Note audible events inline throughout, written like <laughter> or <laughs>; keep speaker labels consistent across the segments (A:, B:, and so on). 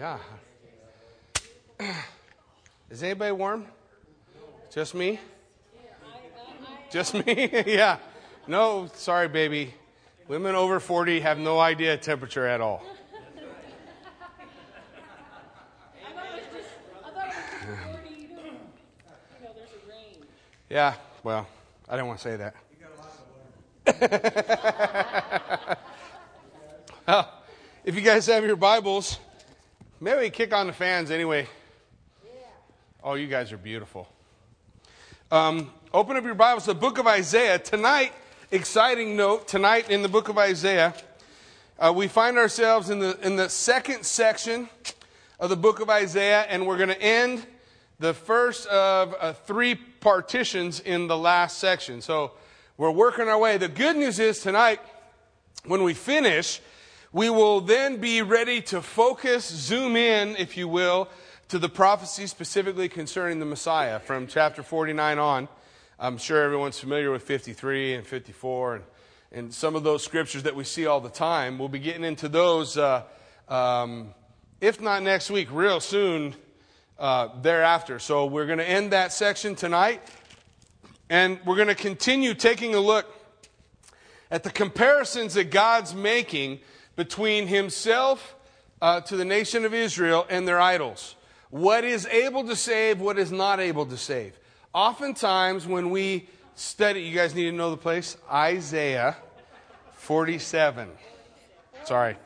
A: Yeah. <clears throat> Is anybody warm? Just me? Just me? <laughs> yeah. No, sorry, baby. Women over 40 have no idea temperature at all. <laughs> Yeah, well, I didn't want to say that. <laughs> well, if you guys have your Bibles, maybe kick on the fans anyway. Oh, you guys are beautiful. Um, open up your Bibles to the book of Isaiah. Tonight, exciting note, tonight in the book of Isaiah, uh, we find ourselves in the, in the second section of the book of Isaiah, and we're going to end the first of uh, three partitions in the last section. So we're working our way. The good news is tonight, when we finish, we will then be ready to focus, zoom in, if you will, to the prophecy specifically concerning the Messiah from chapter 49 on. I'm sure everyone's familiar with 53 and 54 and, and some of those scriptures that we see all the time. We'll be getting into those, uh, um, if not next week, real soon uh, thereafter. So we're going to end that section tonight, and we're going to continue taking a look at the comparisons that God's making between Himself uh, to the nation of Israel and their idols. What is able to save, what is not able to save. Oftentimes, when we study, you guys need to know the place Isaiah 47. Sorry.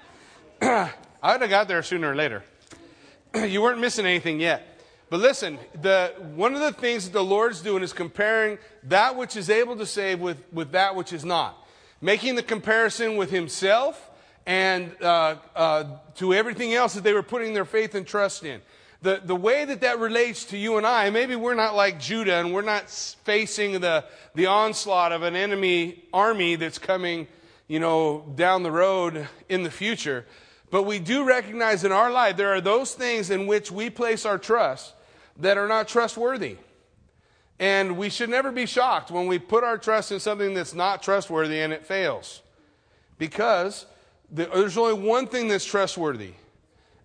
A: <clears throat> I would have got there sooner or later. <clears throat> you weren't missing anything yet. But listen, the, one of the things that the Lord's doing is comparing that which is able to save with, with that which is not. Making the comparison with Himself and uh, uh, to everything else that they were putting their faith and trust in. The, the way that that relates to you and I, maybe we're not like Judah and we're not facing the, the onslaught of an enemy army that's coming, you know, down the road in the future. But we do recognize in our life there are those things in which we place our trust that are not trustworthy. And we should never be shocked when we put our trust in something that's not trustworthy and it fails. Because there's only one thing that's trustworthy,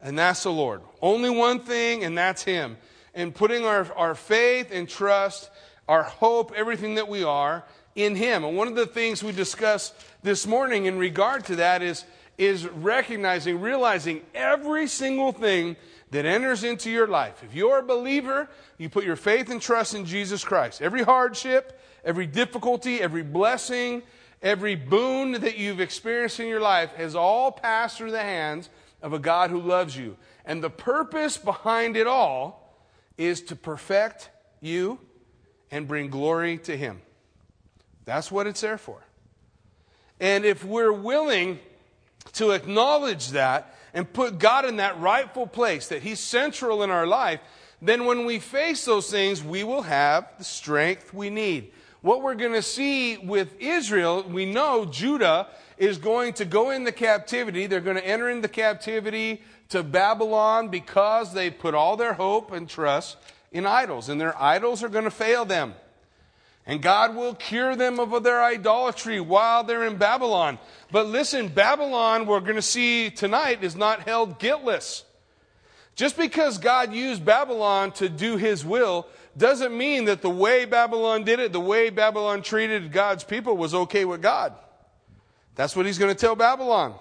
A: and that's the Lord. Only one thing, and that's Him. And putting our, our faith and trust, our hope, everything that we are in Him. And one of the things we discussed this morning in regard to that is is recognizing, realizing every single thing that enters into your life. If you're a believer, you put your faith and trust in Jesus Christ. Every hardship, every difficulty, every blessing, every boon that you've experienced in your life has all passed through the hands of a God who loves you. And the purpose behind it all is to perfect you and bring glory to Him. That's what it's there for. And if we're willing to acknowledge that and put God in that rightful place, that He's central in our life, then when we face those things, we will have the strength we need. What we're going to see with Israel, we know Judah is going to go into captivity. They're going to enter into captivity to Babylon because they put all their hope and trust in idols, and their idols are going to fail them. And God will cure them of their idolatry while they're in Babylon. But listen, Babylon, we're going to see tonight, is not held guiltless. Just because God used Babylon to do his will doesn't mean that the way Babylon did it, the way Babylon treated God's people was okay with God. That's what he's going to tell Babylon.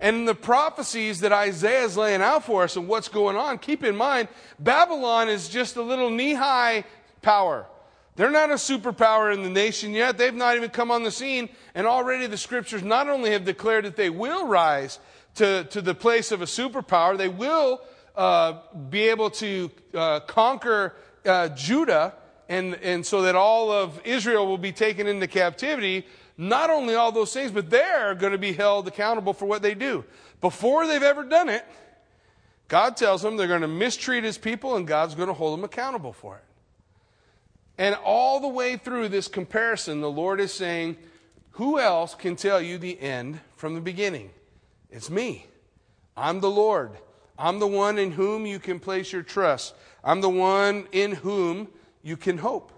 A: And the prophecies that Isaiah is laying out for us and what's going on, keep in mind, Babylon is just a little knee high power. They're not a superpower in the nation yet. They've not even come on the scene. And already the scriptures not only have declared that they will rise to, to the place of a superpower, they will uh, be able to uh, conquer uh, Judah, and, and so that all of Israel will be taken into captivity. Not only all those things, but they're going to be held accountable for what they do. Before they've ever done it, God tells them they're going to mistreat his people, and God's going to hold them accountable for it. And all the way through this comparison, the Lord is saying, Who else can tell you the end from the beginning? It's me. I'm the Lord. I'm the one in whom you can place your trust. I'm the one in whom you can hope.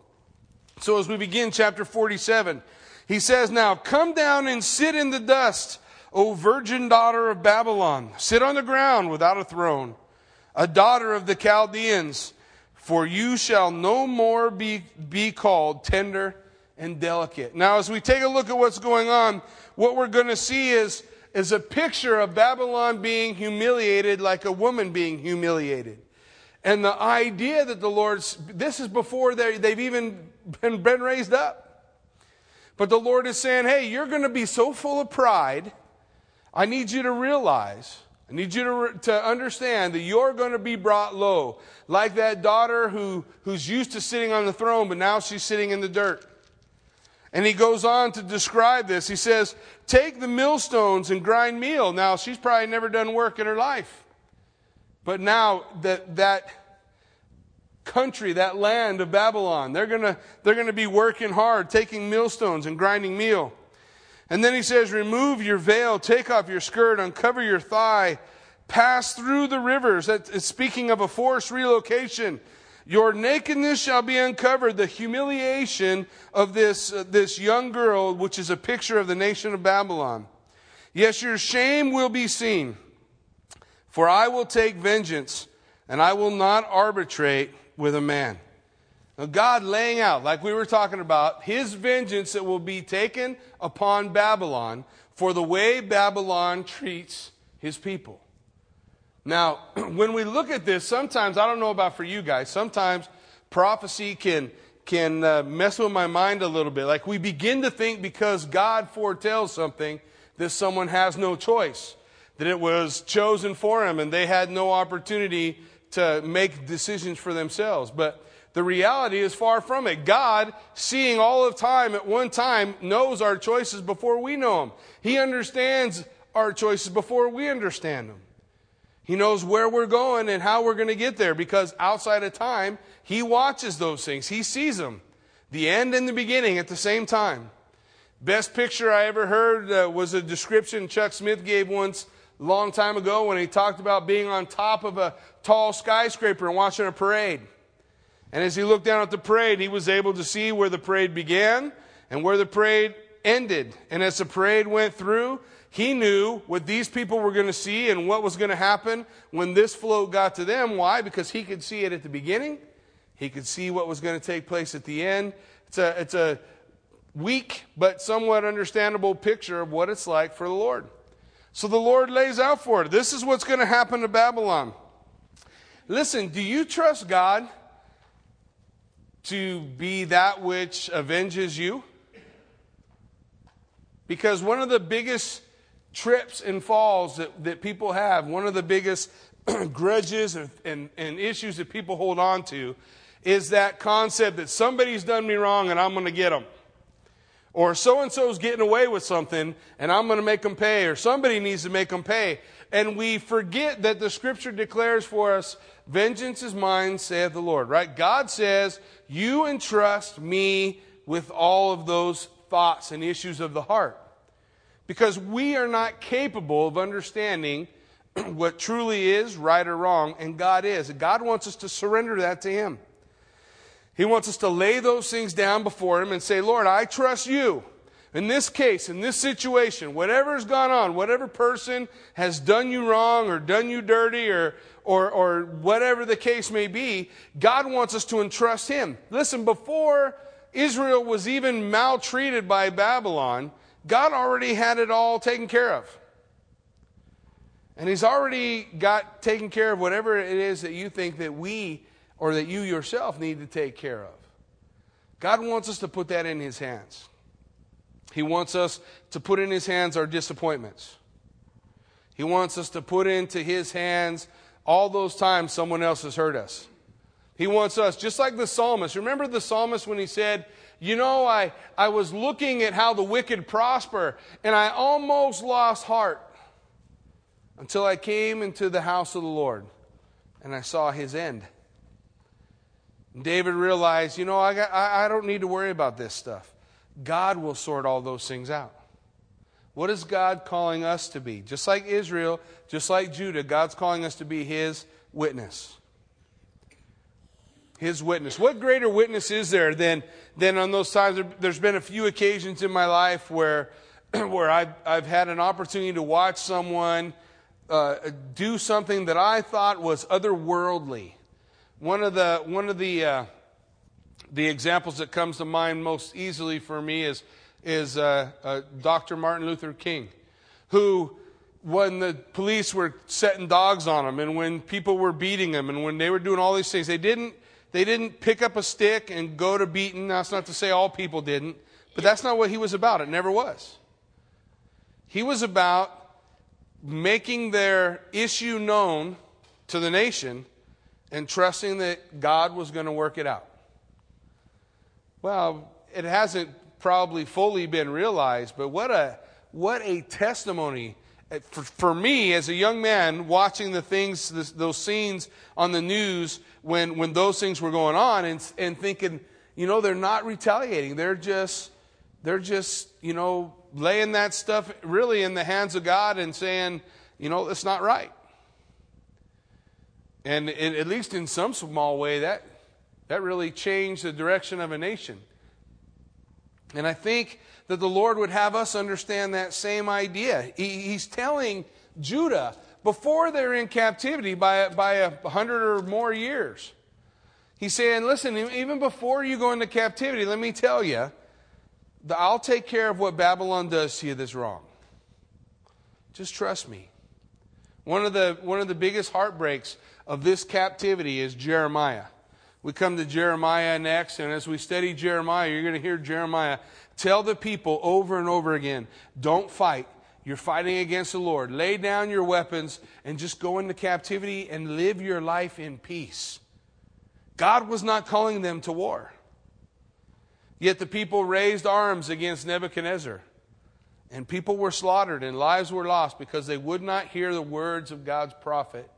A: So as we begin chapter 47, he says, Now come down and sit in the dust, O virgin daughter of Babylon, sit on the ground without a throne, a daughter of the Chaldeans, for you shall no more be, be called tender and delicate. Now, as we take a look at what's going on, what we're going to see is, is a picture of Babylon being humiliated like a woman being humiliated. And the idea that the Lord's, this is before they've even been, been raised up. But the Lord is saying, hey, you're going to be so full of pride. I need you to realize, I need you to, to understand that you're going to be brought low. Like that daughter who, who's used to sitting on the throne, but now she's sitting in the dirt. And he goes on to describe this. He says, Take the millstones and grind meal. Now, she's probably never done work in her life. But now that, that country, that land of Babylon, they're going to they're to be working hard, taking millstones and grinding meal. And then he says, Remove your veil, take off your skirt, uncover your thigh, pass through the rivers. That's speaking of a forced relocation. Your nakedness shall be uncovered. The humiliation of this, uh, this young girl, which is a picture of the nation of Babylon. Yes, your shame will be seen. For I will take vengeance, and I will not arbitrate with a man. Now, God laying out, like we were talking about, his vengeance that will be taken upon Babylon for the way Babylon treats his people. Now, <clears throat> when we look at this, sometimes, I don't know about for you guys, sometimes prophecy can, can uh, mess with my mind a little bit. Like we begin to think because God foretells something that someone has no choice, that it was chosen for him and they had no opportunity to make decisions for themselves. But the reality is far from it. God, seeing all of time at one time, knows our choices before we know them. He understands our choices before we understand them. He knows where we're going and how we're going to get there because outside of time, He watches those things. He sees them, the end and the beginning at the same time. Best picture I ever heard uh, was a description Chuck Smith gave once long time ago when he talked about being on top of a tall skyscraper and watching a parade. And as he looked down at the parade, he was able to see where the parade began and where the parade ended. And as the parade went through, he knew what these people were going to see and what was going to happen when this float got to them. Why? Because he could see it at the beginning. He could see what was going to take place at the end. It's a, it's a weak but somewhat understandable picture of what it's like for the Lord. So the Lord lays out for it. This is what's going to happen to Babylon. Listen, do you trust God to be that which avenges you? Because one of the biggest trips and falls that, that people have, one of the biggest <clears throat> grudges and, and, and issues that people hold on to is that concept that somebody's done me wrong and I'm going to get them. Or so and so's getting away with something and I'm going to make them pay, or somebody needs to make them pay. And we forget that the scripture declares for us, vengeance is mine, saith the Lord, right? God says, you entrust me with all of those thoughts and issues of the heart because we are not capable of understanding <clears throat> what truly is right or wrong, and God is. God wants us to surrender that to Him. He wants us to lay those things down before Him and say, Lord, I trust you. In this case, in this situation, whatever's gone on, whatever person has done you wrong or done you dirty or, or, or whatever the case may be, God wants us to entrust Him. Listen, before Israel was even maltreated by Babylon, God already had it all taken care of. And He's already got taken care of whatever it is that you think that we or that you yourself need to take care of. God wants us to put that in His hands. He wants us to put in His hands our disappointments. He wants us to put into His hands all those times someone else has hurt us. He wants us, just like the psalmist. Remember the psalmist when he said, you know, I, I was looking at how the wicked prosper, and I almost lost heart until I came into the house of the Lord and I saw his end. And David realized, you know, I, got, I, I don't need to worry about this stuff. God will sort all those things out. What is God calling us to be? Just like Israel, just like Judah, God's calling us to be his witness his witness. What greater witness is there than, than on those times? There's been a few occasions in my life where <clears throat> where I've, I've had an opportunity to watch someone uh, do something that I thought was otherworldly. One of the, one of the, uh, the examples that comes to mind most easily for me is, is uh, uh Dr. Martin Luther King, who, when the police were setting dogs on him and when people were beating him and when they were doing all these things, they didn't, they didn't pick up a stick and go to beating. That's not to say all people didn't, but that's not what he was about. It never was. He was about making their issue known to the nation and trusting that God was going to work it out. Well, it hasn't probably fully been realized, but what a what a testimony eh, for, for me as a young man watching the things those scenes on the news when when those things were going on and and thinking, you know, they're not retaliating. They're just they're just, you know, laying that stuff really in the hands of God and saying, you know, it's not right. And at least in some small way, that, that really changed the direction of a nation. And I think that the Lord would have us understand that same idea. He, he's telling Judah before they're in captivity by, by a hundred or more years. He's saying, listen, even before you go into captivity, let me tell you, I'll take care of what Babylon does to you that's wrong. Just trust me. One of the, one of the biggest heartbreaks of this captivity is Jeremiah. We come to Jeremiah next, and as we study Jeremiah, you're going to hear Jeremiah tell the people over and over again don't fight. You're fighting against the Lord. Lay down your weapons and just go into captivity and live your life in peace. God was not calling them to war. Yet the people raised arms against Nebuchadnezzar. And people were slaughtered and lives were lost because they would not hear the words of God's prophet.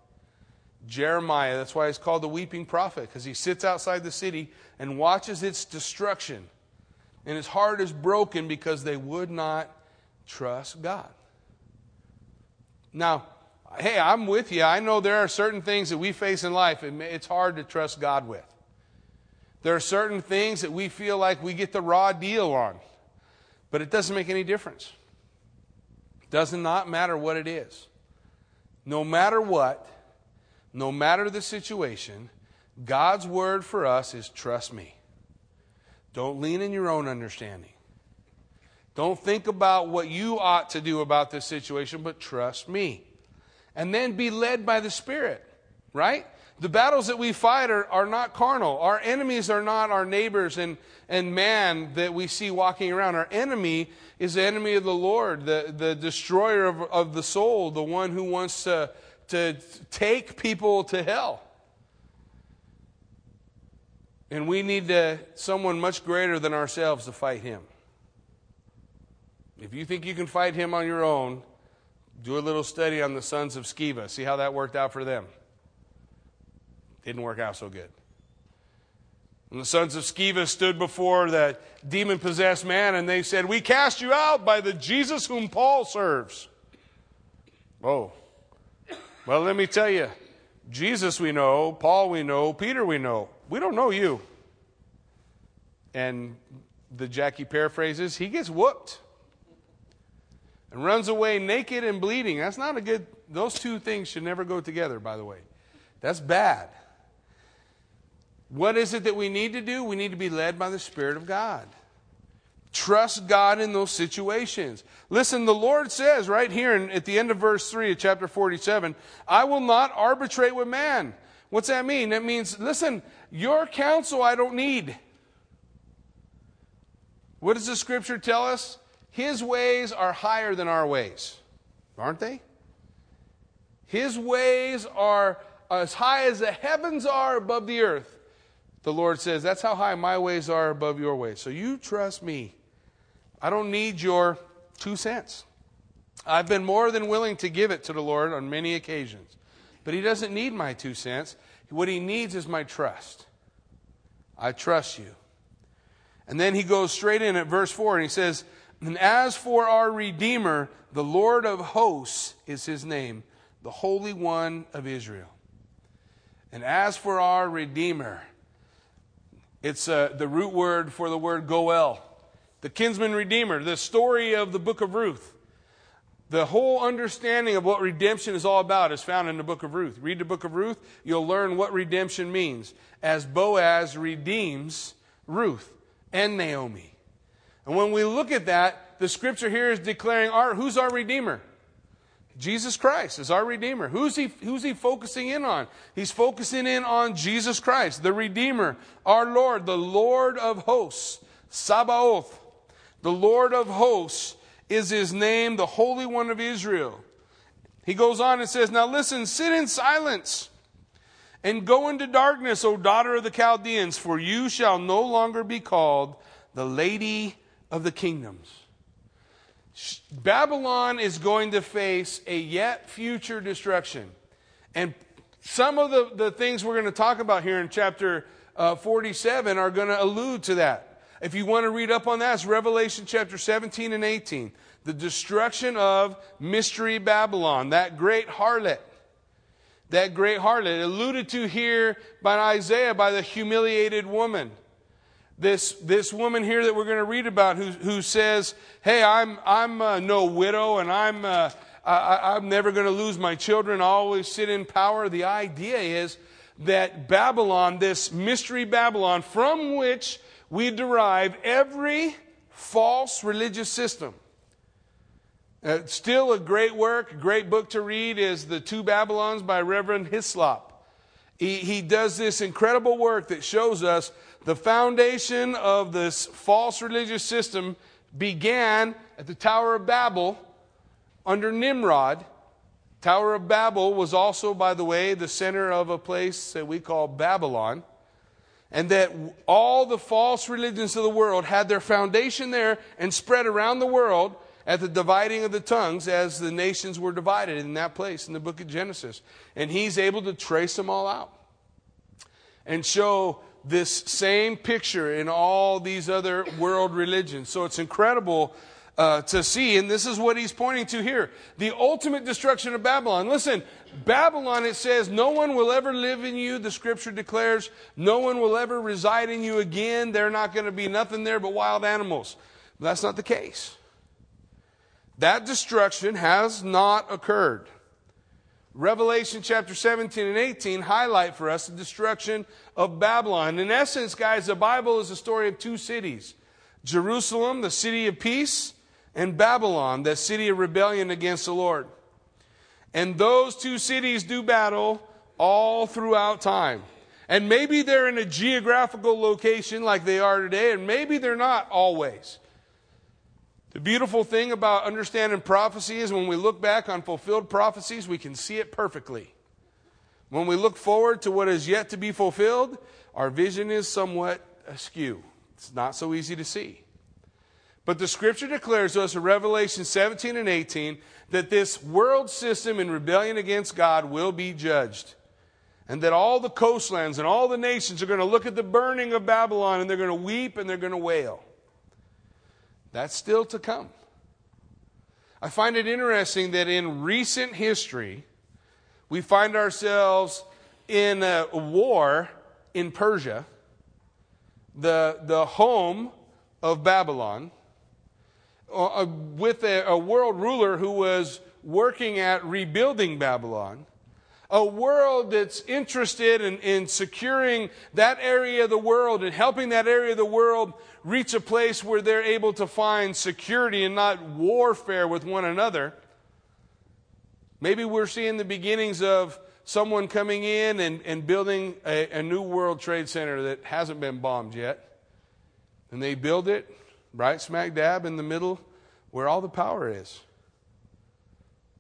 A: Jeremiah, that's why he's called the weeping prophet, because he sits outside the city and watches its destruction. And his heart is broken because they would not trust God. Now, hey, I'm with you. I know there are certain things that we face in life, and it's hard to trust God with. There are certain things that we feel like we get the raw deal on, but it doesn't make any difference. It does not matter what it is. No matter what, no matter the situation, God's word for us is trust me. Don't lean in your own understanding. Don't think about what you ought to do about this situation, but trust me. And then be led by the Spirit, right? The battles that we fight are, are not carnal. Our enemies are not our neighbors and, and man that we see walking around. Our enemy is the enemy of the Lord, the, the destroyer of, of the soul, the one who wants to, to take people to hell. And we need to, someone much greater than ourselves to fight him. If you think you can fight him on your own, do a little study on the sons of Sceva. See how that worked out for them. Didn't work out so good. And the sons of Sceva stood before that demon possessed man and they said, We cast you out by the Jesus whom Paul serves. Oh. Well, let me tell you Jesus we know, Paul we know, Peter we know. We don't know you. And the Jackie paraphrases, he gets whooped and runs away naked and bleeding. That's not a good, those two things should never go together, by the way. That's bad. What is it that we need to do? We need to be led by the Spirit of God. Trust God in those situations. Listen, the Lord says right here in, at the end of verse 3 of chapter 47, I will not arbitrate with man. What's that mean? That means, listen, your counsel I don't need. What does the scripture tell us? His ways are higher than our ways, aren't they? His ways are as high as the heavens are above the earth the Lord says, That's how high my ways are above your ways. So you trust me. I don't need your two cents. I've been more than willing to give it to the Lord on many occasions. But He doesn't need my two cents. What He needs is my trust. I trust you. And then He goes straight in at verse 4 and He says, And as for our Redeemer, the Lord of hosts is His name, the Holy One of Israel. And as for our Redeemer, it's uh, the root word for the word goel. The kinsman redeemer, the story of the book of Ruth. The whole understanding of what redemption is all about is found in the book of Ruth. Read the book of Ruth, you'll learn what redemption means. As Boaz redeems Ruth and Naomi. And when we look at that, the scripture here is declaring our, who's our redeemer? Jesus Christ is our Redeemer. Who's he, who's he focusing in on? He's focusing in on Jesus Christ, the Redeemer, our Lord, the Lord of hosts, Sabaoth. The Lord of hosts is his name, the Holy One of Israel. He goes on and says, Now listen, sit in silence and go into darkness, O daughter of the Chaldeans, for you shall no longer be called the Lady of the Kingdoms. Babylon is going to face a yet future destruction. And some of the, the things we're going to talk about here in chapter uh, 47 are going to allude to that. If you want to read up on that, it's Revelation chapter 17 and 18. The destruction of Mystery Babylon, that great harlot. That great harlot, alluded to here by Isaiah by the humiliated woman this, this woman here that we're going to read about who, who says, Hey, I'm, I'm uh, no widow and I'm, uh, I, I'm never going to lose my children. I always sit in power. The idea is that Babylon, this mystery Babylon, from which we derive every false religious system. Uh, still a great work, great book to read is The Two Babylons by Reverend Hislop. He, he does this incredible work that shows us the foundation of this false religious system began at the Tower of Babel under Nimrod. Tower of Babel was also, by the way, the center of a place that we call Babylon. And that all the false religions of the world had their foundation there and spread around the world at the dividing of the tongues as the nations were divided in that place in the book of Genesis. And he's able to trace them all out and show this same picture in all these other world religions. So it's incredible uh, to see, and this is what he's pointing to here the ultimate destruction of Babylon. Listen, Babylon, it says, no one will ever live in you, the scripture declares. No one will ever reside in you again. They're not going to be nothing there but wild animals. But that's not the case. That destruction has not occurred. Revelation chapter 17 and 18 highlight for us the destruction of Babylon. In essence, guys, the Bible is a story of two cities Jerusalem, the city of peace, and Babylon, the city of rebellion against the Lord. And those two cities do battle all throughout time. And maybe they're in a geographical location like they are today, and maybe they're not always. The beautiful thing about understanding prophecy is when we look back on fulfilled prophecies, we can see it perfectly. When we look forward to what is yet to be fulfilled, our vision is somewhat askew. It's not so easy to see. But the scripture declares to us in Revelation 17 and 18 that this world system in rebellion against God will be judged. And that all the coastlands and all the nations are going to look at the burning of Babylon and they're going to weep and they're going to wail. That's still to come. I find it interesting that in recent history, we find ourselves in a war in Persia, the, the home of Babylon, uh, with a, a world ruler who was working at rebuilding Babylon a world that's interested in, in, securing that area of the world and helping that area of the world reach a place where they're able to find security and not warfare with one another. Maybe we're seeing the beginnings of someone coming in and, and building a, a new World Trade Center that hasn't been bombed yet. And they build it right smack dab in the middle where all the power is.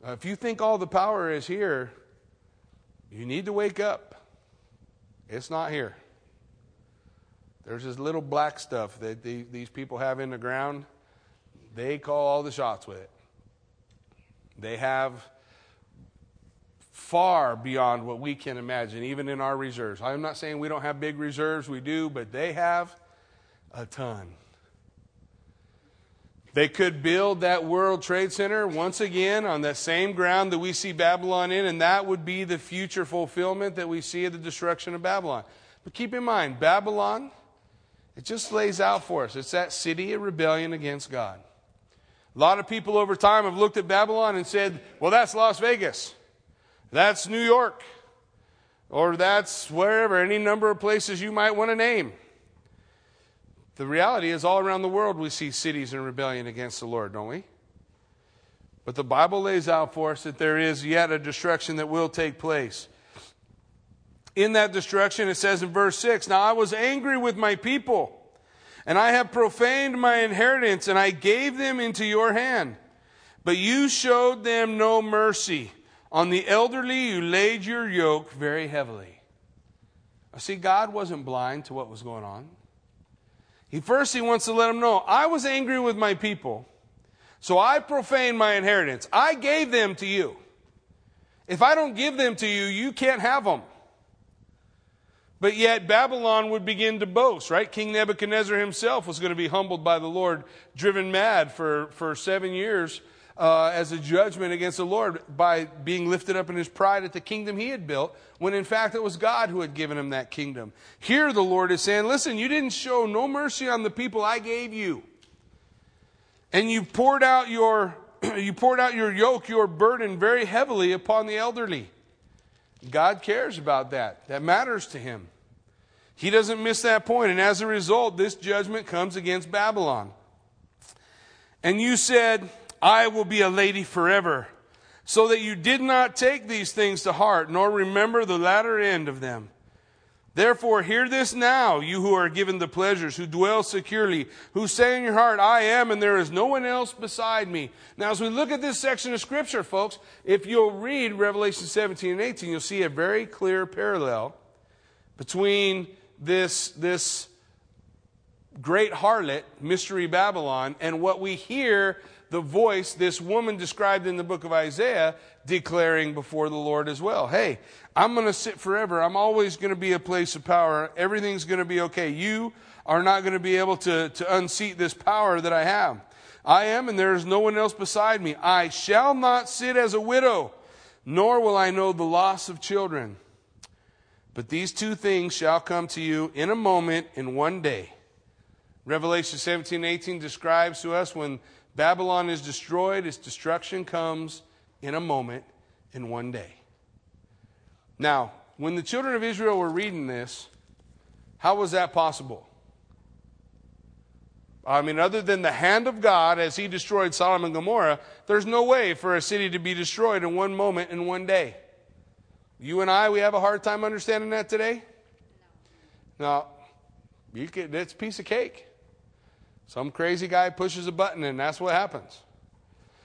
A: Uh, if you think all the power is here, you need to wake up. It's not here. There's this little black stuff that the, these people have in the ground. They call all the shots with it. They have far beyond what we can imagine, even in our reserves. I'm not saying we don't have big reserves, we do, but they have a ton. They could build that World Trade Center once again on that same ground that we see Babylon in, and that would be the future fulfillment that we see of the destruction of Babylon. But keep in mind, Babylon It just lays out for us. It's that city of rebellion against God. A lot of people over time have looked at Babylon and said, well, that's Las Vegas. That's New York. Or that's wherever, any number of places you might want to name. The reality is, all around the world, we see cities in rebellion against the Lord, don't we? But the Bible lays out for us that there is yet a destruction that will take place. In that destruction, it says in verse 6 Now I was angry with my people, and I have profaned my inheritance, and I gave them into your hand. But you showed them no mercy. On the elderly, you laid your yoke very heavily. See, God wasn't blind to what was going on. He first he wants to let them know, I was angry with my people, so I profaned my inheritance. I gave them to you. If I don't give them to you, you can't have them. But yet Babylon would begin to boast, right? King Nebuchadnezzar himself was going to be humbled by the Lord, driven mad for, for seven years uh, as a judgment against the Lord by being lifted up in his pride at the kingdom he had built, when in fact it was God who had given him that kingdom. Here the Lord is saying, listen, you didn't show no mercy on the people I gave you. And you poured out your, <clears throat> you poured out your yoke, your burden very heavily upon the elderly. God cares about that. That matters to him. He doesn't miss that point, and as a result, this judgment comes against Babylon. And you said, I will be a lady forever, so that you did not take these things to heart, nor remember the latter end of them. Therefore, hear this now, you who are given the pleasures, who dwell securely, who say in your heart, I am, and there is no one else beside me. Now, as we look at this section of Scripture, folks, if you'll read Revelation 17 and 18, you'll see a very clear parallel between this, this great harlot, Mystery Babylon, and what we hear the voice this woman described in the book of Isaiah declaring before the Lord as well. Hey, I'm going to sit forever. I'm always going to be a place of power. Everything's going to be okay. You are not going to be able to, to unseat this power that I have. I am, and there is no one else beside me. I shall not sit as a widow, nor will I know the loss of children. But these two things shall come to you in a moment, in one day. Revelation 17 18 describes to us when Babylon is destroyed, its destruction comes in a moment, in one day. Now, when the children of Israel were reading this, how was that possible? I mean, other than the hand of God as he destroyed Sodom and Gomorrah, there's no way for a city to be destroyed in one moment, in one day. You and I, we have a hard time understanding that today? No. You could, it's piece of cake. Some crazy guy pushes a button and that's what happens.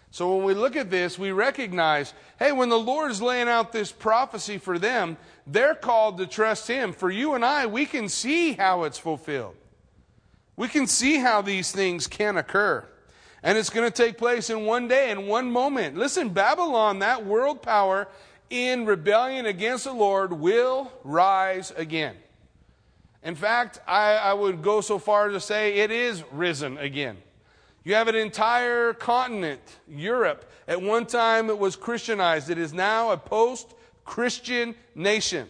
A: So when we look at this, we recognize hey, when the Lord is laying out this prophecy for them, they're called to trust Him. For you and I, we can see how it's fulfilled. We can see how these things can occur. And it's going to take place in one day, in one moment. Listen, Babylon, that world power in rebellion against the Lord, will rise again. In fact, I, I would go so far as to say it is risen again. You have an entire continent, Europe. At one time it was Christianized. It is now a post Christian nation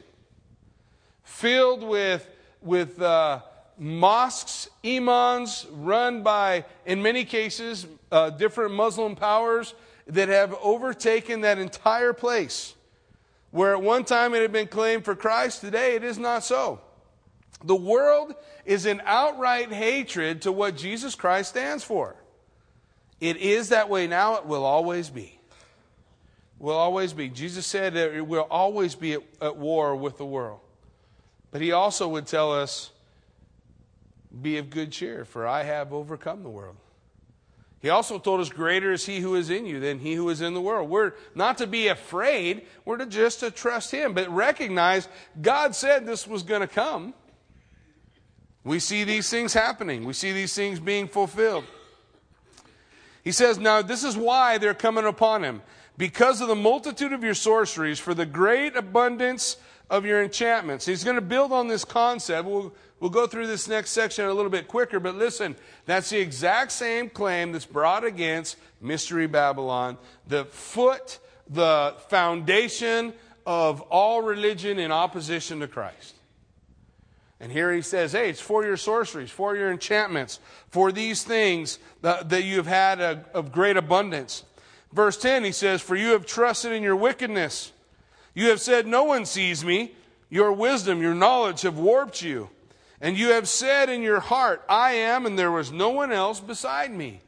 A: filled with, with uh, mosques, imams, run by, in many cases, uh, different Muslim powers that have overtaken that entire place. Where at one time it had been claimed for Christ, today it is not so. The world is in outright hatred to what Jesus Christ stands for. It is that way now, it will always be. Will always be. Jesus said that it will always be at, at war with the world. But he also would tell us, Be of good cheer, for I have overcome the world. He also told us, Greater is he who is in you than he who is in the world. We're not to be afraid, we're to just to trust him, but recognize God said this was going to come. We see these things happening. We see these things being fulfilled. He says, Now this is why they're coming upon him. Because of the multitude of your sorceries, for the great abundance of your enchantments. He's going to build on this concept. We'll, we'll go through this next section a little bit quicker, but listen, that's the exact same claim that's brought against Mystery Babylon. The foot, the foundation of all religion in opposition to Christ. And here he says, hey, it's for your sorceries, for your enchantments, for these things that, that you have had a, of great abundance. Verse 10, he says, For you have trusted in your wickedness. You have said, No one sees me. Your wisdom, your knowledge have warped you. And you have said in your heart, I am, and there was no one else beside me.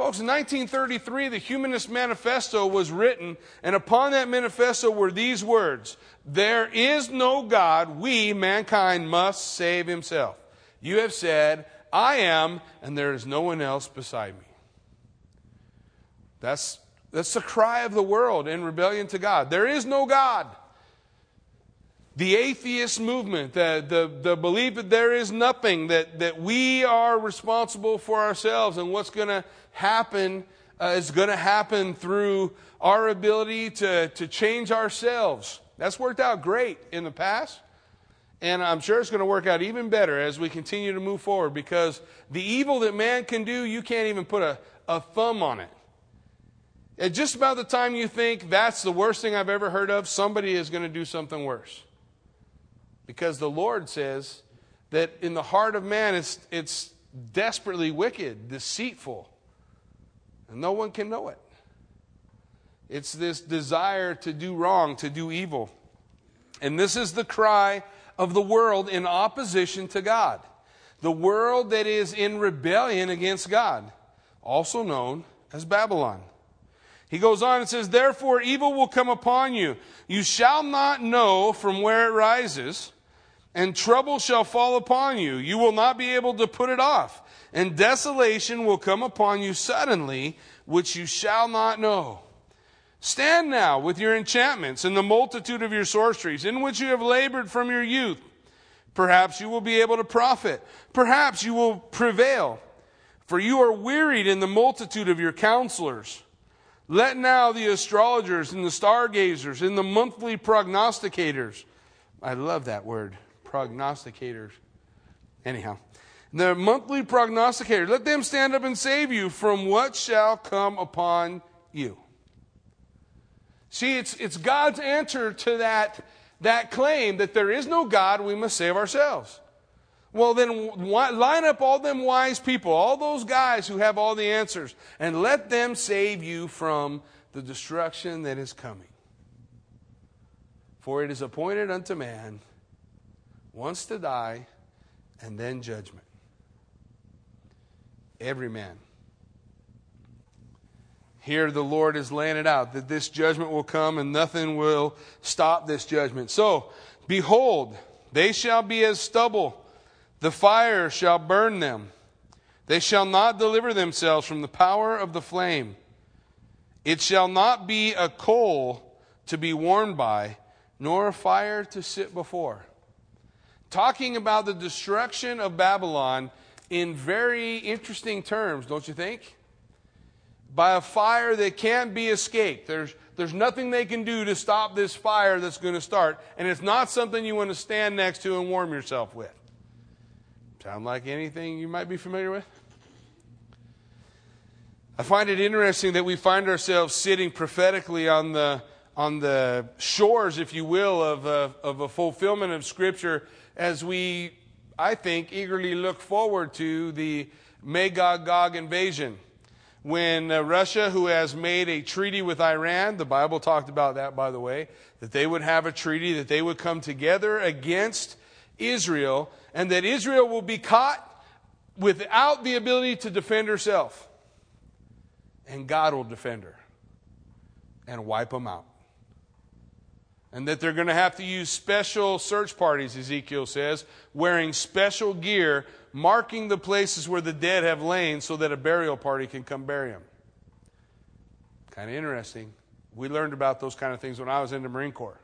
A: Folks, in 1933, the Humanist Manifesto was written, and upon that manifesto were these words There is no God, we, mankind, must save himself. You have said, I am, and there is no one else beside me. That's, that's the cry of the world in rebellion to God. There is no God. The atheist movement, the, the, the belief that there is nothing, that, that we are responsible for ourselves, and what's going to happen uh, is going to happen through our ability to, to change ourselves. That's worked out great in the past. And I'm sure it's going to work out even better as we continue to move forward because the evil that man can do, you can't even put a, a thumb on it. At just about the time you think that's the worst thing I've ever heard of, somebody is going to do something worse. Because the Lord says that in the heart of man, it's, it's desperately wicked, deceitful, and no one can know it. It's this desire to do wrong, to do evil. And this is the cry of the world in opposition to God. The world that is in rebellion against God, also known as Babylon. He goes on and says, Therefore, evil will come upon you. You shall not know from where it rises, and trouble shall fall upon you. You will not be able to put it off. And desolation will come upon you suddenly, which you shall not know. Stand now with your enchantments and the multitude of your sorceries, in which you have labored from your youth. Perhaps you will be able to profit. Perhaps you will prevail. For you are wearied in the multitude of your counselors. Let now the astrologers and the stargazers and the monthly prognosticators, I love that word, prognosticators. Anyhow, the monthly prognosticators, let them stand up and save you from what shall come upon you. See, it's, it's God's answer to that, that claim that there is no God, we must save ourselves. Well, then line up all them wise people, all those guys who have all the answers, and let them save you from the destruction that is coming. For it is appointed unto man once to die, and then judgment. Every man. Here, the Lord is laying it out that this judgment will come and nothing will stop this judgment. So, behold, they shall be as stubble the fire shall burn them. They shall not deliver themselves from the power of the flame. It shall not be a coal to be warmed by, nor a fire to sit before. Talking about the destruction of Babylon in very interesting terms, don't you think? By a fire that can't be escaped. There's, there's nothing they can do to stop this fire that's going to start, and it's not something you want to stand next to and warm yourself with. Sound like anything you might be familiar with? I find it interesting that we find ourselves sitting prophetically on the, on the shores, if you will, of a, of a fulfillment of Scripture as we, I think, eagerly look forward to the Magog Gog invasion. When uh, Russia, who has made a treaty with Iran, the Bible talked about that, by the way, that they would have a treaty, that they would come together against Israel and that Israel will be caught without the ability to defend herself. And God will defend her and wipe them out. And that they're going to have to use special search parties, Ezekiel says, wearing special gear, marking the places where the dead have lain so that a burial party can come bury them. Kind of interesting. We learned about those kind of things when I was in the Marine Corps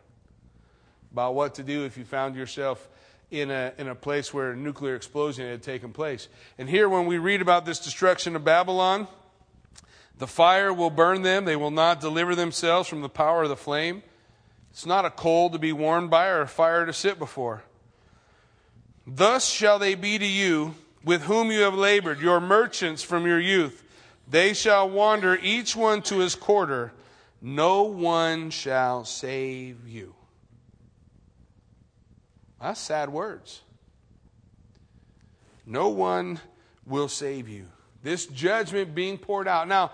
A: about what to do if you found yourself in a, in a place where a nuclear explosion had taken place. And here, when we read about this destruction of Babylon, the fire will burn them. They will not deliver themselves from the power of the flame. It's not a coal to be warmed by or a fire to sit before. Thus shall they be to you with whom you have labored, your merchants from your youth. They shall wander each one to his quarter. No one shall save you. That's sad words. No one will save you. This judgment being poured out. Now,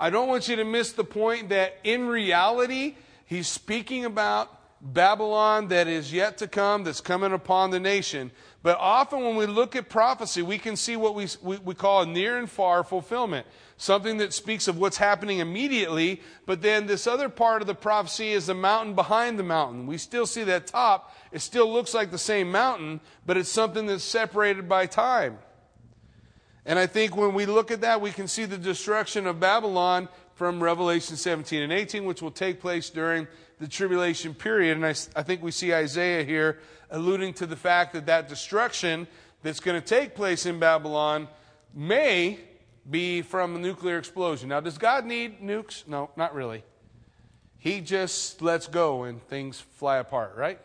A: I don't want you to miss the point that in reality, he's speaking about Babylon that is yet to come, that's coming upon the nation. But often when we look at prophecy, we can see what we, we, we, call a near and far fulfillment. Something that speaks of what's happening immediately, but then this other part of the prophecy is the mountain behind the mountain. We still see that top. It still looks like the same mountain, but it's something that's separated by time. And I think when we look at that, we can see the destruction of Babylon from Revelation 17 and 18, which will take place during the tribulation period. And I, I think we see Isaiah here alluding to the fact that that destruction that's going to take place in Babylon may be from a nuclear explosion. Now, does God need nukes? No, not really. He just lets go and things fly apart, right?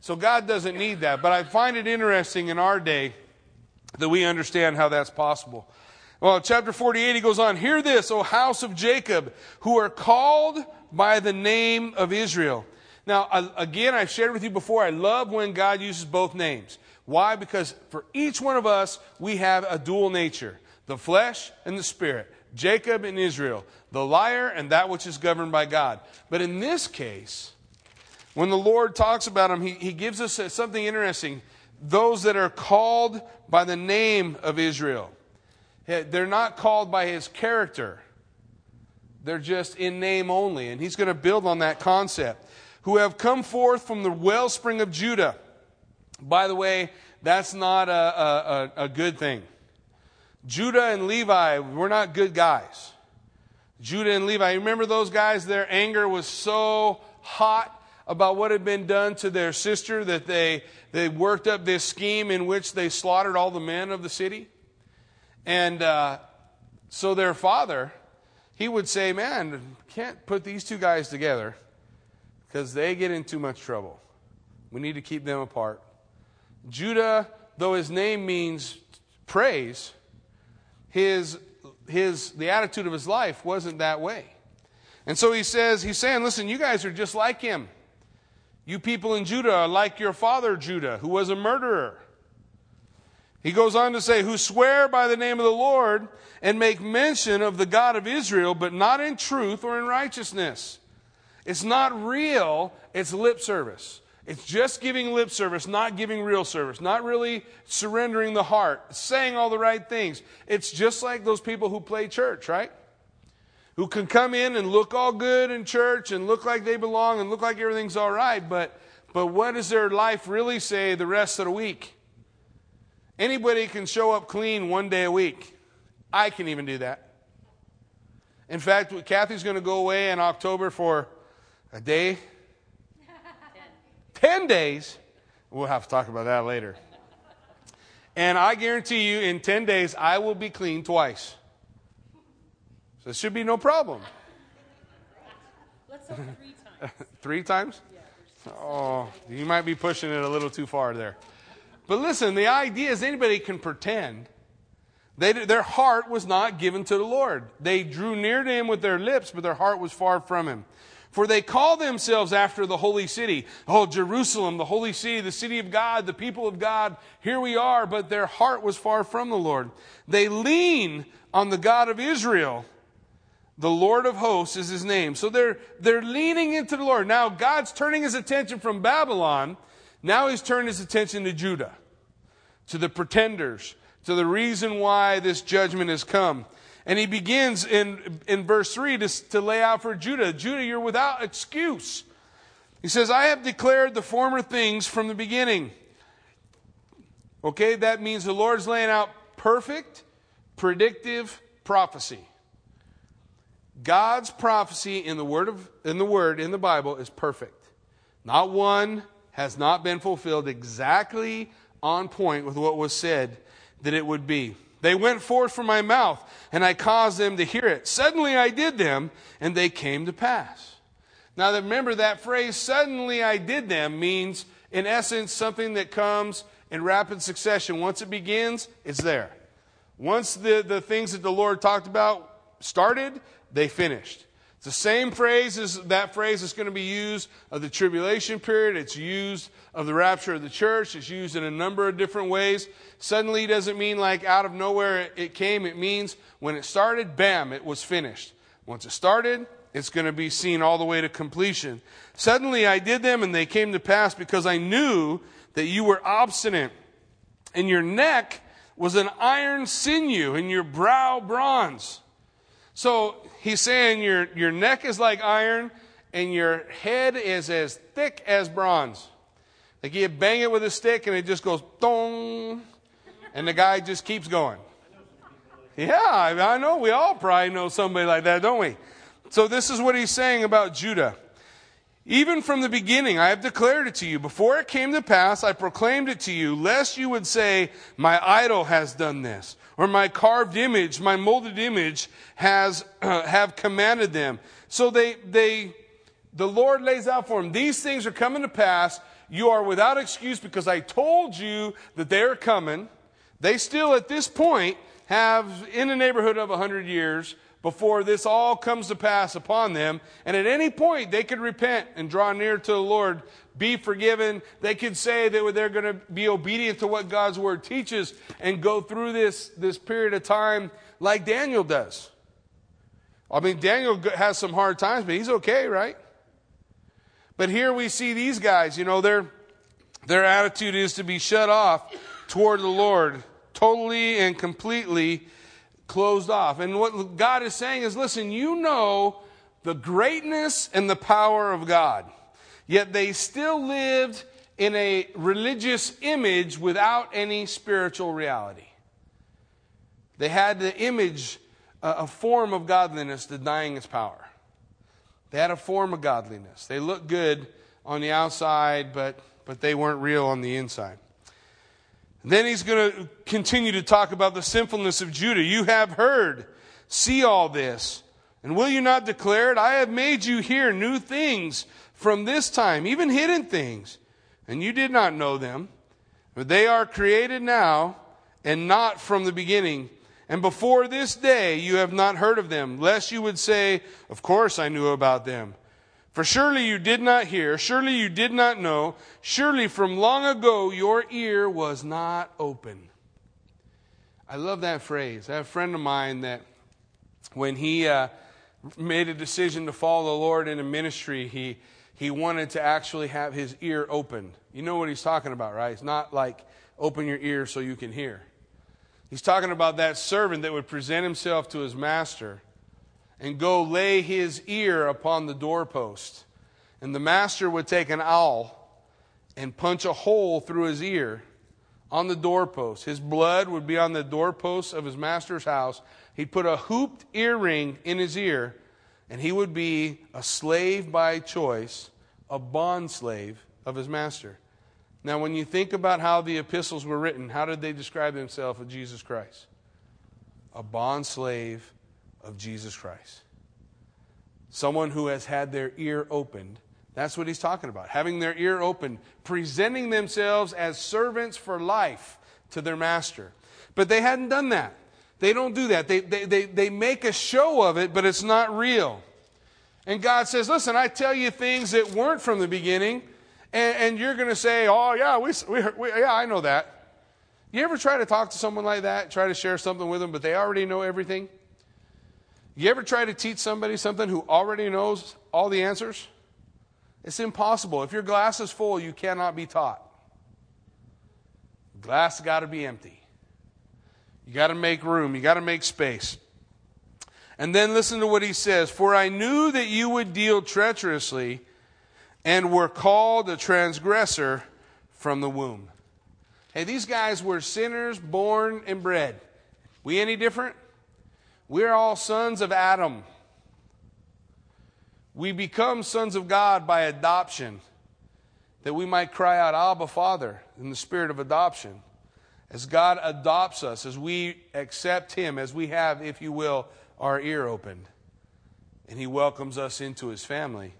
A: So God doesn't need that. But I find it interesting in our day that we understand how that's possible. Well, chapter 48, he goes on, Hear this, O house of Jacob, who are called by the name of Israel. Now, again, I've shared with you before, I love when God uses both names. Why? Because for each one of us, we have a dual nature the flesh and the spirit. Jacob and Israel, the liar and that which is governed by God. But in this case, when the Lord talks about him, he, he gives us something interesting those that are called by the name of Israel. They're not called by his character, they're just in name only. And he's going to build on that concept. Who have come forth from the wellspring of Judah. By the way, that's not a, a, a good thing. Judah and Levi were not good guys. Judah and Levi, remember those guys? Their anger was so hot about what had been done to their sister that they, they worked up this scheme in which they slaughtered all the men of the city. And uh, so their father, he would say, Man, can't put these two guys together because they get in too much trouble. We need to keep them apart. Judah, though his name means praise, his, his, the attitude of his life wasn't that way. And so he says, he's saying, listen, you guys are just like him. You people in Judah are like your father Judah, who was a murderer. He goes on to say, who swear by the name of the Lord and make mention of the God of Israel, but not in truth or in righteousness. It's not real, it's lip service. It's just giving lip service, not giving real service, not really surrendering the heart, saying all the right things. It's just like those people who play church, right? who can come in and look all good in church and look like they belong and look like everything's all right, but, but what does their life really say the rest of the week? Anybody can show up clean one day a week. I can even do that. In fact, Kathy's going to go away in October for a day. Ten. <laughs> Ten days. We'll have to talk about that later. And I guarantee you, in 10 days, I will be clean twice. So it should be no problem.
B: Let's hope three times. <laughs>
A: three times? Oh, you might be pushing it a little too far there. But listen, the idea is anybody can pretend. They, their heart was not given to the Lord. They drew near to him with their lips, but their heart was far from him. For they call themselves after the holy city. Oh, Jerusalem, the holy city, the city of God, the people of God. Here we are, but their heart was far from the Lord. They lean on the God of Israel the Lord of hosts is his name. So they're, they're leaning into the Lord. Now God's turning his attention from Babylon. Now he's turned his attention to Judah, to the pretenders, to the reason why this judgment has come. And he begins in, in verse 3 to, to lay out for Judah Judah, you're without excuse. He says, I have declared the former things from the beginning. Okay, that means the Lord's laying out perfect, predictive prophecy. God's prophecy in the word of in the word in the Bible is perfect. Not one has not been fulfilled exactly on point with what was said that it would be. They went forth from my mouth, and I caused them to hear it. Suddenly I did them, and they came to pass. Now remember that phrase, suddenly I did them, means in essence something that comes in rapid succession. Once it begins, it's there. Once the, the things that the Lord talked about started, they finished. The same phrase is that phrase is going to be used of the tribulation period. It's used of the rapture of the church. It's used in a number of different ways. Suddenly doesn't mean like out of nowhere it came. It means when it started, bam, it was finished. Once it started, it's going to be seen all the way to completion. Suddenly I did them and they came to pass because I knew that you were obstinate and your neck was an iron sinew and your brow bronze. So he's saying your, your neck is like iron and your head is as thick as bronze. Like you bang it with a stick and it just goes thong, and the guy just keeps going. Yeah, I know. We all probably know somebody like that, don't we? So this is what he's saying about Judah. Even from the beginning, I have declared it to you. Before it came to pass, I proclaimed it to you, lest you would say, My idol has done this, or my carved image, my molded image has uh, <clears throat> have commanded them. So they they the Lord lays out for them. These things are coming to pass. You are without excuse because I told you that they're coming. They still, at this point, have in the neighborhood of a hundred years before this all comes to pass upon them. And at any point, they could repent and draw near to the Lord, be forgiven. They could say that they're going to be obedient to what God's word teaches and go through this, this period of time like Daniel does. I mean, Daniel has some hard times, but he's okay, right? But here we see these guys, you know, their, their attitude is to be shut off toward the Lord totally and completely closed off. And what God is saying is listen, you know the greatness and the power of God, yet they still lived in a religious image without any spiritual reality. They had the image, uh, a form of godliness denying its power. They had a form of godliness. They looked good on the outside, but, but they weren't real on the inside. Then he's going to continue to talk about the sinfulness of Judah. You have heard, see all this. And will you not declare it? I have made you hear new things from this time, even hidden things, and you did not know them. But they are created now and not from the beginning. And before this day you have not heard of them, lest you would say, Of course I knew about them. For surely you did not hear, surely you did not know, surely from long ago your ear was not open. I love that phrase. I have a friend of mine that when he uh, made a decision to follow the Lord in a ministry, he, he wanted to actually have his ear opened. You know what he's talking about, right? It's not like open your ear so you can hear. He's talking about that servant that would present himself to his master and go lay his ear upon the doorpost. And the master would take an awl and punch a hole through his ear on the doorpost. His blood would be on the doorpost of his master's house. He'd put a hooped earring in his ear, and he would be a slave by choice, a bond slave of his master. Now, when you think about how the epistles were written, how did they describe themselves with Jesus Christ? A bond slave of Jesus Christ. Someone who has had their ear opened. That's what he's talking about. Having their ear open, presenting themselves as servants for life to their master. But they hadn't done that. They don't do that. They, they, they, they make a show of it, but it's not real. And God says, Listen, I tell you things that weren't from the beginning, and, and you're going to say, Oh, yeah, we, we, we, yeah, I know that. You ever try to talk to someone like that, try to share something with them, but they already know everything? You ever try to teach somebody something who already knows all the answers? It's impossible. If your glass is full, you cannot be taught. Glass got to be empty. You got to make room, you got to make space. And then listen to what he says For I knew that you would deal treacherously and were called a transgressor from the womb. Hey, these guys were sinners born and bred. We any different? We're all sons of Adam. We become sons of God by adoption, that we might cry out, Abba, Father, in the spirit of adoption. As God adopts us, as we accept Him, as we have, if you will, our ear opened, and He welcomes us into His family.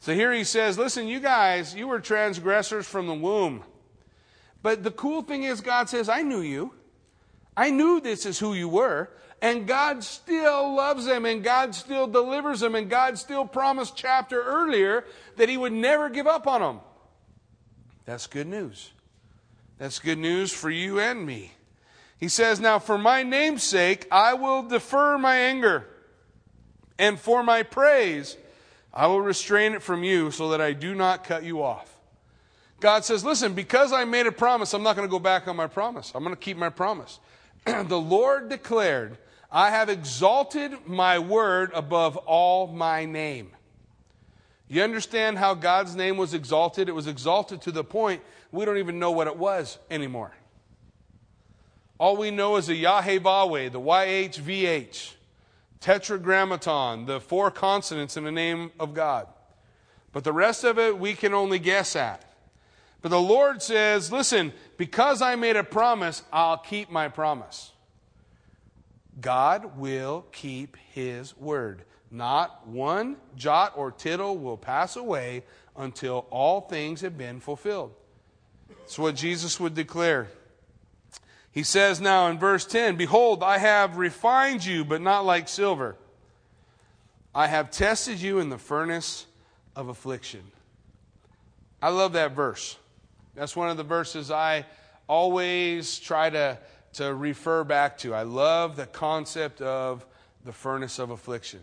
A: So here He says, Listen, you guys, you were transgressors from the womb. But the cool thing is, God says, I knew you. I knew this is who you were. And God still loves them and God still delivers them and God still promised chapter earlier that he would never give up on them. That's good news. That's good news for you and me. He says, Now for my name's sake, I will defer my anger, and for my praise, I will restrain it from you so that I do not cut you off. God says, Listen, because I made a promise, I'm not going to go back on my promise. I'm going to keep my promise. <clears throat> the Lord declared, I have exalted my word above all my name. You understand how God's name was exalted? It was exalted to the point we don't even know what it was anymore. All we know is the Yahweh, the YHVH, Tetragrammaton, the four consonants in the name of God. But the rest of it we can only guess at. But the Lord says, listen, because I made a promise, I'll keep my promise. God will keep his word. Not one jot or tittle will pass away until all things have been fulfilled. That's what Jesus would declare. He says now in verse 10 Behold, I have refined you, but not like silver. I have tested you in the furnace of affliction. I love that verse. That's one of the verses I always try to, to refer back to. I love the concept of the furnace of affliction.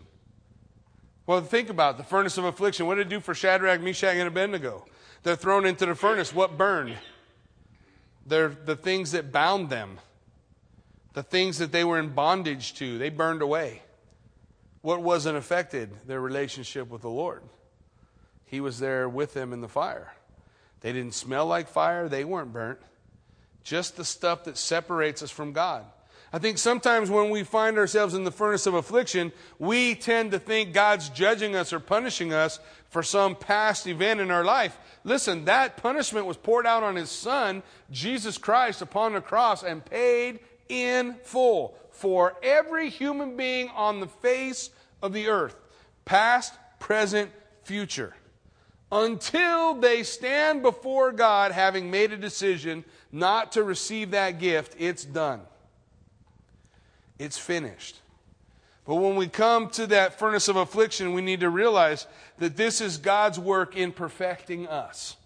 A: Well, think about the furnace of affliction. What did it do for Shadrach, Meshach, and Abednego? They're thrown into the furnace. What burned? They're the things that bound them, the things that they were in bondage to. They burned away. What wasn't affected? Their relationship with the Lord. He was there with them in the fire. They didn't smell like fire, they weren't burnt. Just the stuff that separates us from God. I think sometimes when we find ourselves in the furnace of affliction, we tend to think God's judging us or punishing us for some past event in our life. Listen, that punishment was poured out on His Son, Jesus Christ, upon the cross and paid in full for every human being on the face of the earth, past, present, future until they stand before God having made a decision not to receive that gift, it's done. It's finished. But when we come to that furnace of affliction, we need to realize that this is God's work in perfecting us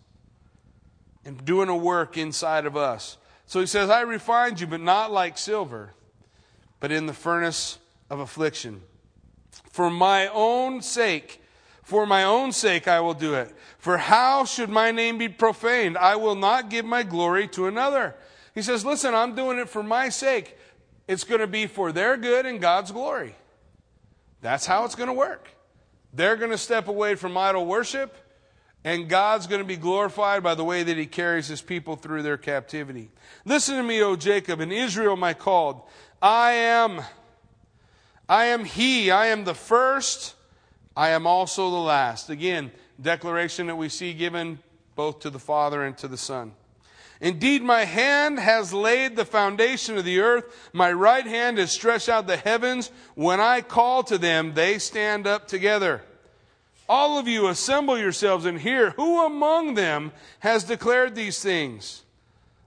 A: and doing a work inside of us. So he says, I refined you, but not like silver, but in the furnace of affliction. For my own sake, for my own sake I will do it. For how should my name be profaned? I will not give my glory to another. He says, Listen, I'm doing it for my sake. It's going to be for their good and God's glory. That's how it's going to work. They're going to step away from idol worship, and God's going to be glorified by the way that He carries His people through their captivity. Listen to me, O Jacob, and Israel, my called. I am, I am He. I am the first I am also the last. Again, declaration that we see given both to the Father and to the Son. Indeed, my hand has laid the foundation of the earth. My right hand has stretched out the heavens. When I call to them, they stand up together. All of you assemble yourselves and hear who among them has declared these things.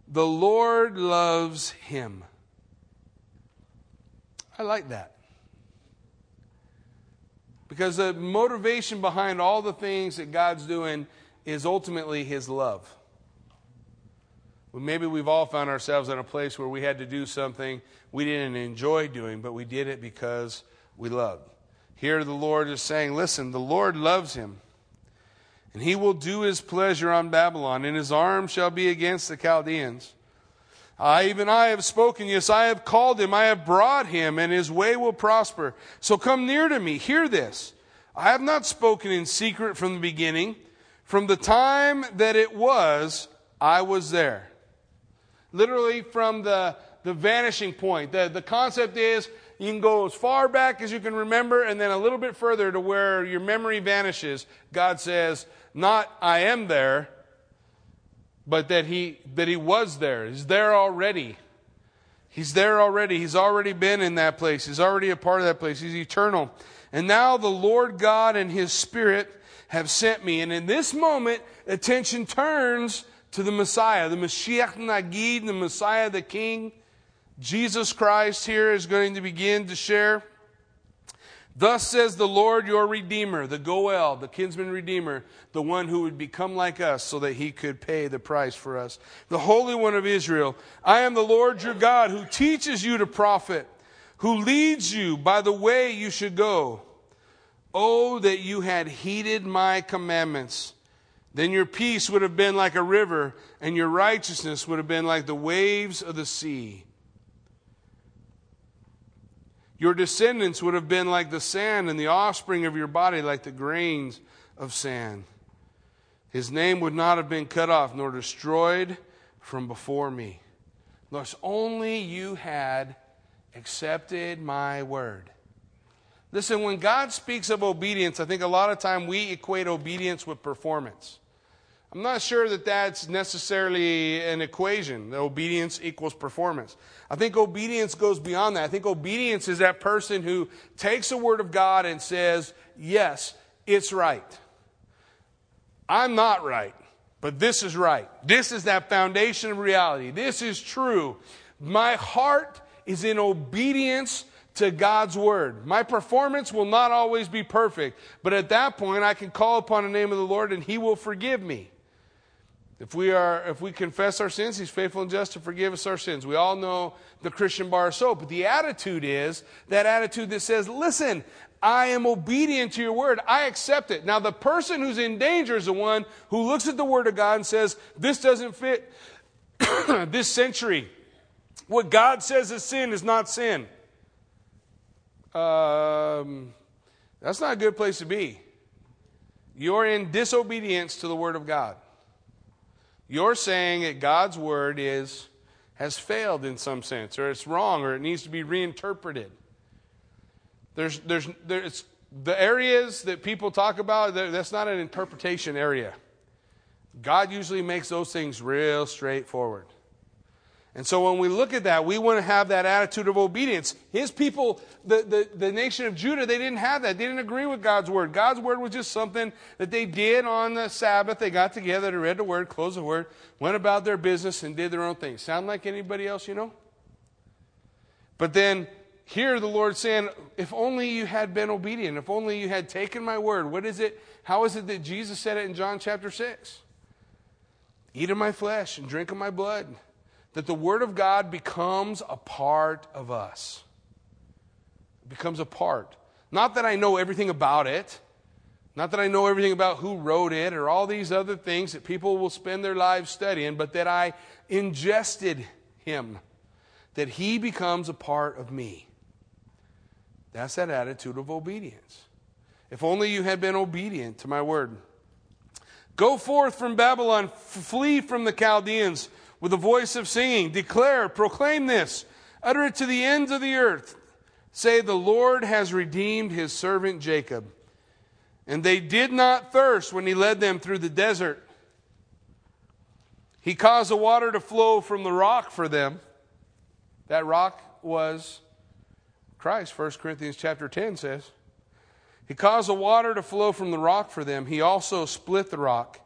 A: The Lord loves him. I like that. Because the motivation behind all the things that God's doing is ultimately His love. Well, maybe we've all found ourselves in a place where we had to do something we didn't enjoy doing, but we did it because we loved. Here the Lord is saying, listen, the Lord loves him, and he will do his pleasure on Babylon, and his arm shall be against the Chaldeans. I, even I have spoken, yes, I have called him, I have brought him, and his way will prosper. So come near to me, hear this. I have not spoken in secret from the beginning. From the time that it was, I was there. Literally from the, the vanishing point. The, the concept is you can go as far back as you can remember, and then a little bit further to where your memory vanishes. God says, Not I am there, but that he, that he was there. He's there already. He's there already. He's already been in that place. He's already a part of that place. He's eternal. And now the Lord God and His Spirit have sent me. And in this moment, attention turns to the Messiah, the Mashiach Nagid, the Messiah, the King, Jesus Christ here is going to begin to share. Thus says the Lord your Redeemer, the Goel, the kinsman Redeemer, the one who would become like us so that he could pay the price for us. The Holy One of Israel, I am the Lord your God who teaches you to profit, who leads you by the way you should go. Oh, that you had heeded my commandments. Then your peace would have been like a river, and your righteousness would have been like the waves of the sea. Your descendants would have been like the sand, and the offspring of your body like the grains of sand. His name would not have been cut off nor destroyed from before me. Thus, only you had accepted my word. Listen, when God speaks of obedience, I think a lot of time we equate obedience with performance. I'm not sure that that's necessarily an equation, that obedience equals performance. I think obedience goes beyond that. I think obedience is that person who takes the word of God and says, Yes, it's right. I'm not right, but this is right. This is that foundation of reality. This is true. My heart is in obedience to God's word. My performance will not always be perfect, but at that point I can call upon the name of the Lord and he will forgive me. If we are, if we confess our sins, He's faithful and just to forgive us our sins. We all know the Christian bar of soap, but the attitude is that attitude that says, "Listen, I am obedient to your word. I accept it." Now, the person who's in danger is the one who looks at the word of God and says, "This doesn't fit <coughs> this century. What God says is sin is not sin." Um, that's not a good place to be. You're in disobedience to the word of God. You're saying that God's word is has failed in some sense, or it's wrong, or it needs to be reinterpreted. There's, there's, there's the areas that people talk about, that's not an interpretation area. God usually makes those things real straightforward. And so when we look at that, we want to have that attitude of obedience. His people, the, the, the, nation of Judah, they didn't have that. They didn't agree with God's word. God's word was just something that they did on the Sabbath. They got together, they read the word, closed the word, went about their business, and did their own thing. Sound like anybody else you know? But then here the Lord saying, if only you had been obedient, if only you had taken my word. What is it? How is it that Jesus said it in John chapter 6? Eat of my flesh and drink of my blood that the Word of God becomes a part of us. It becomes a part. Not that I know everything about it, not that I know everything about who wrote it or all these other things that people will spend their lives studying, but that I ingested Him, that He becomes a part of me. That's that attitude of obedience. If only you had been obedient to my word. Go forth from Babylon, flee from the Chaldeans with a voice of singing. Declare, proclaim this, utter it to the ends of the earth. Say, The Lord has redeemed his servant Jacob. And they did not thirst when he led them through the desert. He caused the water to flow from the rock for them. That rock was Christ, 1 Corinthians chapter 10 says. He caused the water to flow from the rock for them. He also split the rock,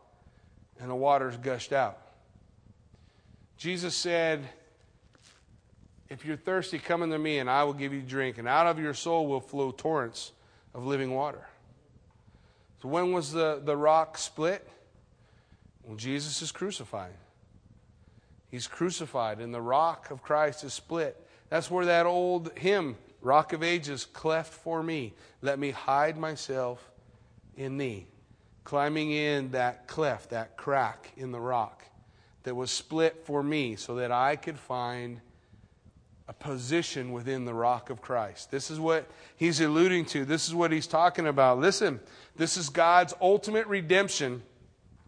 A: and the waters gushed out. Jesus said, If you're thirsty, come unto me, and I will give you drink, and out of your soul will flow torrents of living water. So, when was the, the rock split? When Jesus is crucified. He's crucified, and the rock of Christ is split. That's where that old hymn, Rock of Ages, cleft for me. Let me hide myself in thee. Climbing in that cleft, that crack in the rock that was split for me so that I could find a position within the rock of Christ. This is what he's alluding to. This is what he's talking about. Listen, this is God's ultimate redemption,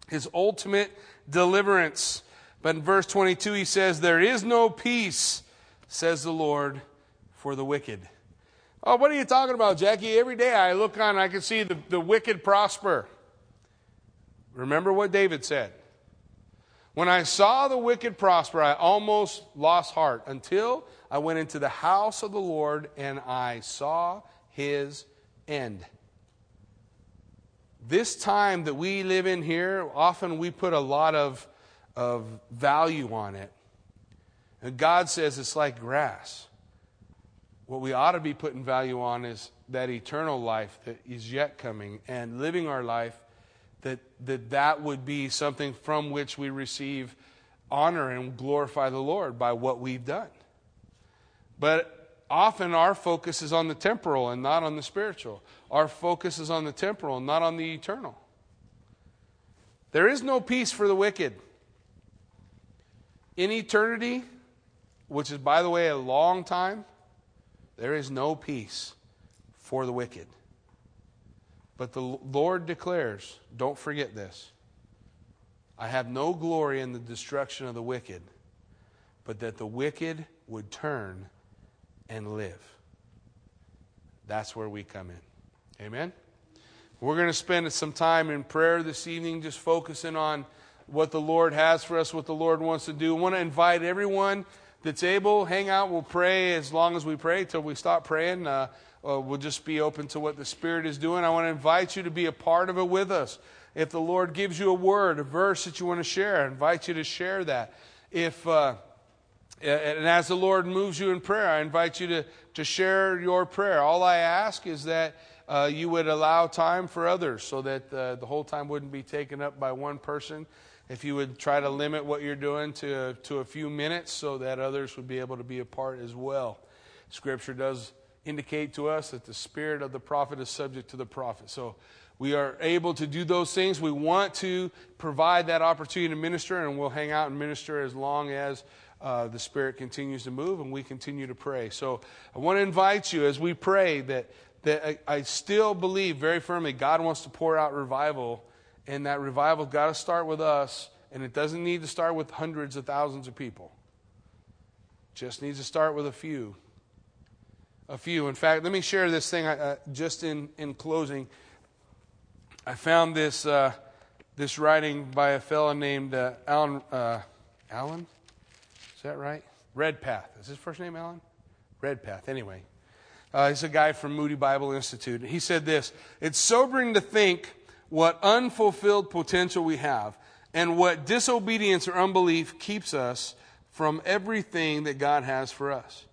A: his ultimate deliverance. But in verse 22, he says, There is no peace, says the Lord, for the wicked. Oh, what are you talking about, Jackie? Every day I look on, I can see the, the wicked prosper. Remember what David said. When I saw the wicked prosper, I almost lost heart until I went into the house of the Lord and I saw his end. This time that we live in here, often we put a lot of, of value on it. And God says it's like grass. What we ought to be putting value on is that eternal life that is yet coming and living our life that that, would be something from which we receive honor and glorify the Lord by what we've done. But often our focus is on the temporal and not on the spiritual. Our focus is on the temporal and not on the eternal. There is no peace for the wicked. In eternity, which is, by the way, a long time, there is no peace for the wicked. But the Lord declares, don't forget this. I have no glory in the destruction of the wicked, but that the wicked would turn and live. That's where we come in. Amen? We're going to spend some time in prayer this evening, just focusing on what the Lord has for us, what the Lord wants to do. I want to invite everyone that's able, hang out. We'll pray as long as we pray till we stop praying. Uh, uh, we'll just be open to what the Spirit is doing. I want to invite you to be a part of it with us. If the Lord gives you a word, a verse that you want to share, I invite you to share that. If uh, and as the Lord moves you in prayer, I invite you to, to share your prayer. All I ask is that uh, you would allow time for others so that uh, the whole time wouldn't be taken up by one person. If you would try to limit what you're doing to, to a few minutes so that others would be able to be a part as well. Scripture does indicate to us that the spirit of the prophet is subject to the prophet. So we are able to do those things. We want to provide that opportunity to minister, and we'll hang out and minister as long as uh, the Spirit continues to move and we continue to pray. So I want to invite you as we pray that, that I, I still believe very firmly God wants to pour out revival, and that revival got to start with us, and it doesn't need to start with hundreds of thousands of people. Just needs to start with a few. A few. In fact, let me share this thing uh, just in, in closing. I found this, uh, this writing by a fellow named uh, Alan. Uh, Alan? Is that right? Redpath. Is his first name Alan? Redpath. Anyway, uh, he's a guy from Moody Bible Institute. He said this It's sobering to think what unfulfilled potential we have and what disobedience or unbelief keeps us from everything that God has for us.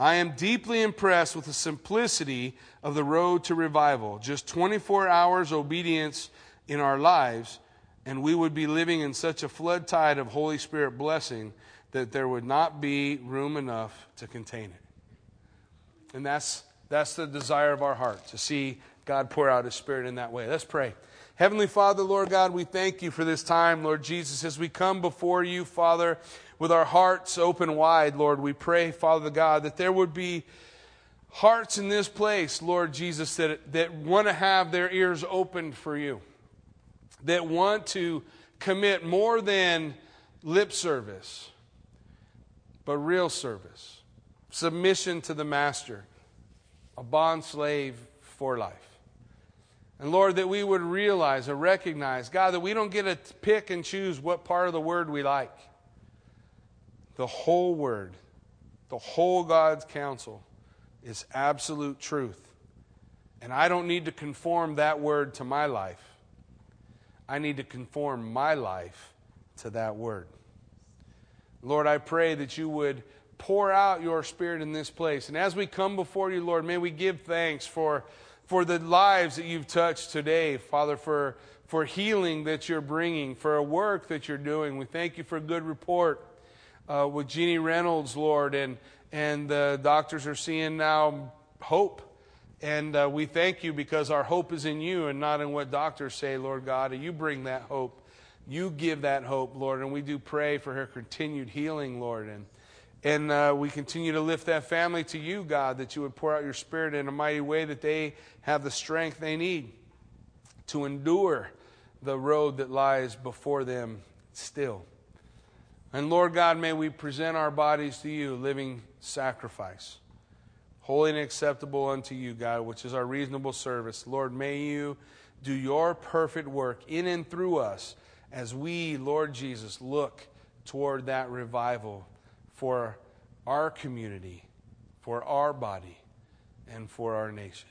A: I am deeply impressed with the simplicity of the road to revival. Just 24 hours obedience in our lives, and we would be living in such a flood tide of Holy Spirit blessing that there would not be room enough to contain it. And that's, that's the desire of our heart, to see God pour out His Spirit in that way. Let's pray. Heavenly Father, Lord God, we thank you for this time, Lord Jesus, as we come before you, Father, with our hearts open wide, Lord. We pray, Father God, that there would be hearts in this place, Lord Jesus, that, that want to have their ears opened for you, that want to commit more than lip service but real service, submission to the master, a bond slave for life. And Lord, that we would realize or recognize, God, that we don't get to pick and choose what part of the word we like. The whole word, the whole God's counsel is absolute truth. And I don't need to conform that word to my life. I need to conform my life to that word. Lord, I pray that you would pour out your spirit in this place. And as we come before you, Lord, may we give thanks for, for the lives that you've touched today, Father, for, for healing that you're bringing, for a work that you're doing. We thank you for a good report uh, with Jeannie Reynolds, Lord, and, and the doctors are seeing now hope. And uh, we thank you because our hope is in you and not in what doctors say, Lord God. And you bring that hope you give that hope, Lord. And we do pray for her continued healing, Lord. And, and uh, we continue to lift that family to you, God, that you would pour out your spirit in a mighty way that they have the strength they need to endure the road that lies before them still. And Lord God, may we present our bodies to you, living sacrifice, holy and acceptable unto you, God, which is our reasonable service. Lord, may you do your perfect work in and through us as we, Lord Jesus, look toward that revival for our community, for our body, and for our nation.